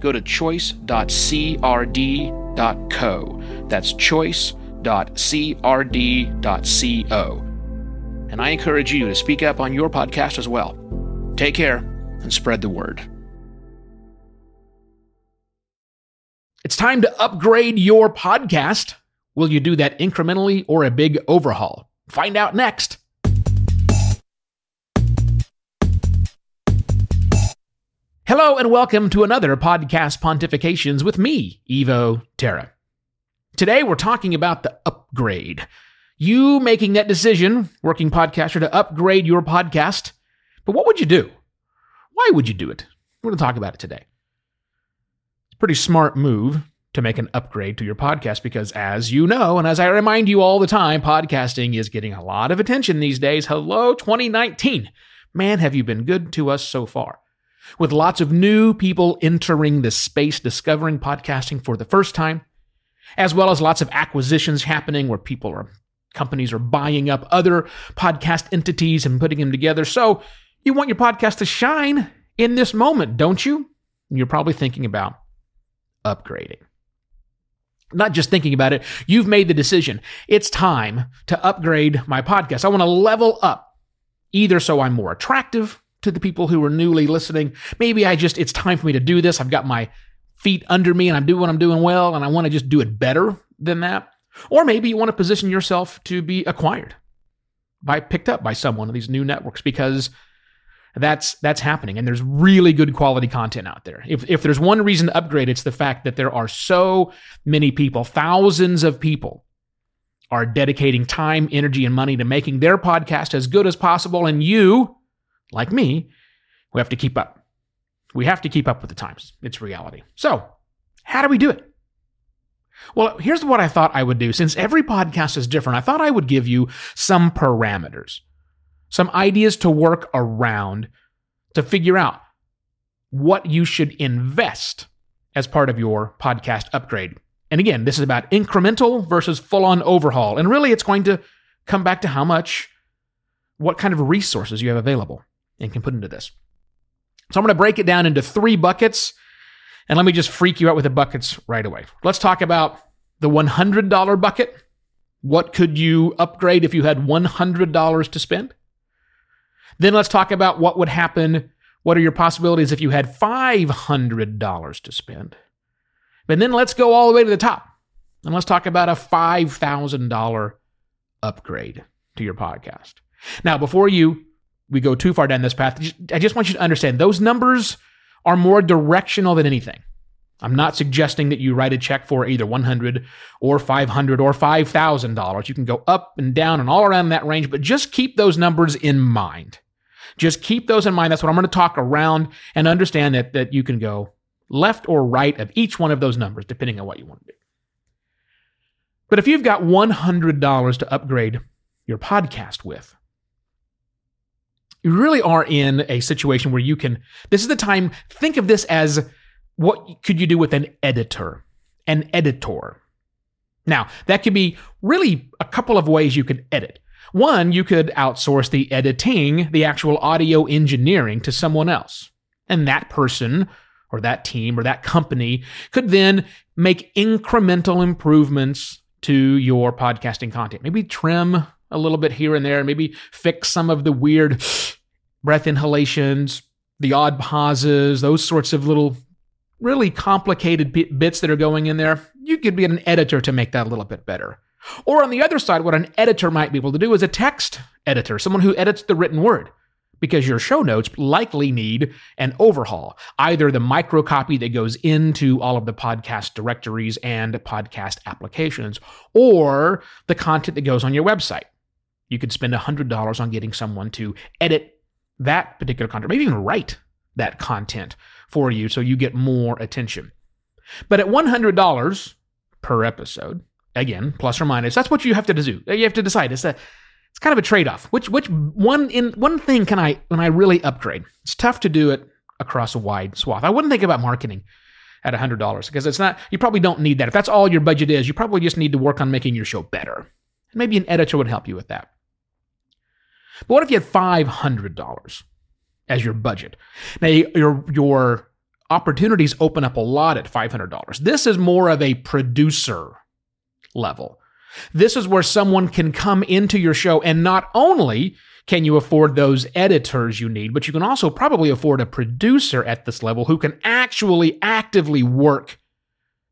go to choice.crd.co. That's choice.crd.co. And I encourage you to speak up on your podcast as well. Take care and spread the word. It's time to upgrade your podcast. Will you do that incrementally or a big overhaul? Find out next. Hello and welcome to another podcast pontifications with me, Evo Terra. Today we're talking about the upgrade. You making that decision, working podcaster, to upgrade your podcast. But what would you do? Why would you do it? We're going to talk about it today. It's a pretty smart move to make an upgrade to your podcast because, as you know, and as I remind you all the time, podcasting is getting a lot of attention these days. Hello, 2019. Man, have you been good to us so far with lots of new people entering the space, discovering podcasting for the first time, as well as lots of acquisitions happening where people are, companies are buying up other podcast entities and putting them together. So you want your podcast to shine in this moment, don't you? You're probably thinking about upgrading. Not just thinking about it, you've made the decision. It's time to upgrade my podcast. I want to level up, either so I'm more attractive to the people who are newly listening. Maybe I just, it's time for me to do this. I've got my feet under me and I'm doing what I'm doing well and I want to just do it better than that. Or maybe you want to position yourself to be acquired by picked up by someone of these new networks because that's that's happening and there's really good quality content out there. If if there's one reason to upgrade it's the fact that there are so many people, thousands of people are dedicating time, energy and money to making their podcast as good as possible and you like me, we have to keep up. We have to keep up with the times. It's reality. So, how do we do it? Well, here's what I thought I would do. Since every podcast is different, I thought I would give you some parameters, some ideas to work around to figure out what you should invest as part of your podcast upgrade. And again, this is about incremental versus full on overhaul. And really, it's going to come back to how much, what kind of resources you have available and can put into this. So I'm going to break it down into three buckets. And let me just freak you out with the buckets right away. Let's talk about the $100 bucket. What could you upgrade if you had $100 to spend? Then let's talk about what would happen. What are your possibilities if you had $500 to spend? And then let's go all the way to the top. And let's talk about a $5,000 upgrade to your podcast. Now, before you we go too far down this path. I just want you to understand those numbers are more directional than anything. I'm not suggesting that you write a check for either 100 or 500 or 5,000 dollars. You can go up and down and all around that range, but just keep those numbers in mind. Just keep those in mind. That's what I'm going to talk around and understand that that you can go left or right of each one of those numbers depending on what you want to do. But if you've got $100 to upgrade your podcast with, you really are in a situation where you can this is the time think of this as what could you do with an editor an editor? Now that could be really a couple of ways you could edit. One you could outsource the editing the actual audio engineering to someone else. And that person or that team or that company could then make incremental improvements to your podcasting content. Maybe trim a little bit here and there, maybe fix some of the weird breath inhalations, the odd pauses, those sorts of little really complicated bits that are going in there. You could be an editor to make that a little bit better. Or on the other side, what an editor might be able to do is a text editor, someone who edits the written word. Because your show notes likely need an overhaul, either the microcopy that goes into all of the podcast directories and podcast applications, or the content that goes on your website. You could spend $100 on getting someone to edit that particular content, maybe even write that content for you so you get more attention. But at $100, per episode. Again, plus or minus. That's what you have to do. You have to decide. It's a it's kind of a trade-off. Which which one in one thing can I when I really upgrade? It's tough to do it across a wide swath. I wouldn't think about marketing at $100 because it's not you probably don't need that. If that's all your budget is, you probably just need to work on making your show better. Maybe an editor would help you with that. But what if you had $500 as your budget? Now your your opportunities open up a lot at $500. This is more of a producer level. This is where someone can come into your show and not only can you afford those editors you need, but you can also probably afford a producer at this level who can actually actively work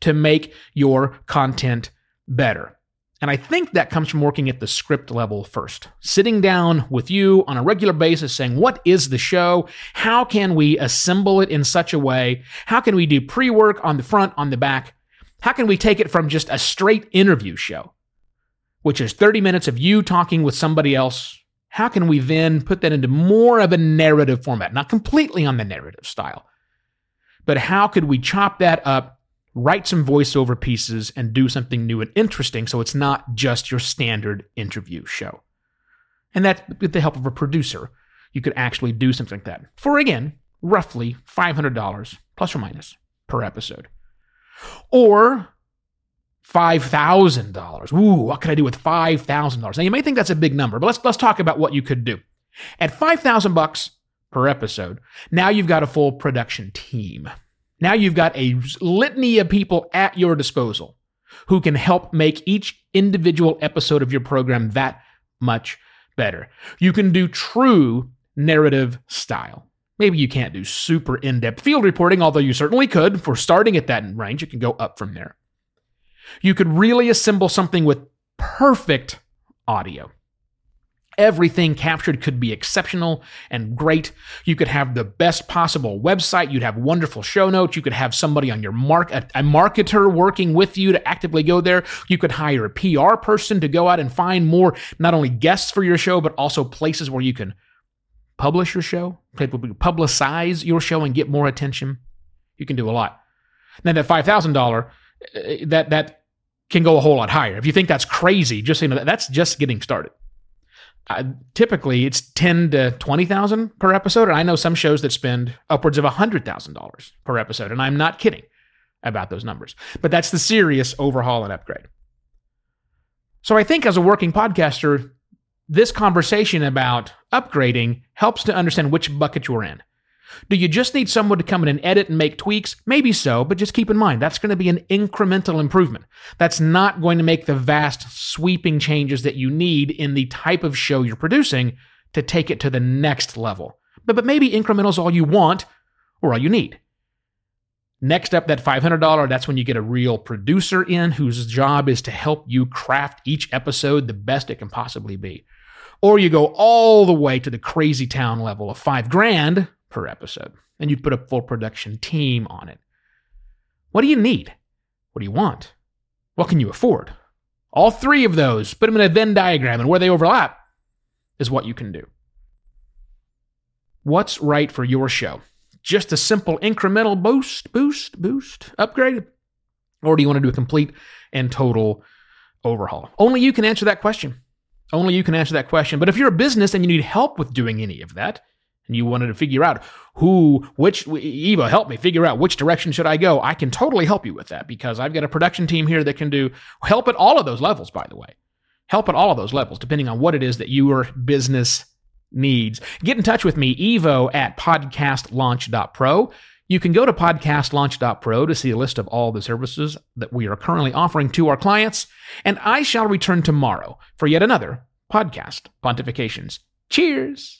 to make your content better. And I think that comes from working at the script level first. Sitting down with you on a regular basis saying, what is the show? How can we assemble it in such a way? How can we do pre work on the front, on the back? How can we take it from just a straight interview show, which is 30 minutes of you talking with somebody else? How can we then put that into more of a narrative format? Not completely on the narrative style, but how could we chop that up write some voiceover pieces and do something new and interesting so it's not just your standard interview show. And that, with the help of a producer, you could actually do something like that for, again, roughly $500 plus or minus per episode. Or $5,000. Ooh, what can I do with $5,000? Now you may think that's a big number, but let's let's talk about what you could do. At 5,000 bucks per episode, now you've got a full production team. Now you've got a litany of people at your disposal who can help make each individual episode of your program that much better. You can do true narrative style. Maybe you can't do super in depth field reporting, although you certainly could. For starting at that range, you can go up from there. You could really assemble something with perfect audio everything captured could be exceptional and great. You could have the best possible website. You'd have wonderful show notes. You could have somebody on your mark, a, a, marketer working with you to actively go there. You could hire a PR person to go out and find more, not only guests for your show, but also places where you can publish your show, publicize your show and get more attention. You can do a lot. Now that $5,000, uh, that, that can go a whole lot higher. If you think that's crazy, just you know, that's just getting started typically it's ten to twenty thousand per episode, and I know some shows that spend upwards of hundred thousand dollars per episode, and I'm not kidding about those numbers. But that's the serious overhaul and upgrade. So I think as a working podcaster, this conversation about upgrading helps to understand which bucket you're in. Do you just need someone to come in and edit and make tweaks? Maybe so, but just keep in mind that's going to be an incremental improvement. That's not going to make the vast sweeping changes that you need in the type of show you're producing to take it to the next level. But, but maybe incremental is all you want or all you need. Next up, that $500, that's when you get a real producer in whose job is to help you craft each episode the best it can possibly be. Or you go all the way to the crazy town level of five grand, per episode. And you put a full production team on it. What do you need? What do you want? What can you afford? All three of those, put them in a Venn diagram, and where they overlap is what you can do. What's right for your show? Just a simple incremental boost, boost, boost, upgrade? Or do you want to do a complete and total overhaul? Only you can answer that question. Only you can answer that question. But if you're a business and you need help with doing any of that, and you wanted to figure out who, which, Evo, help me figure out which direction should I go, I can totally help you with that because I've got a production team here that can do help at all of those levels, by the way. Help at all of those levels, depending on what it is that your business needs. Get in touch with me, evo at podcastlaunch.pro. You can go to podcastlaunch.pro to see a list of all the services that we are currently offering to our clients. And I shall return tomorrow for yet another podcast pontifications. Cheers.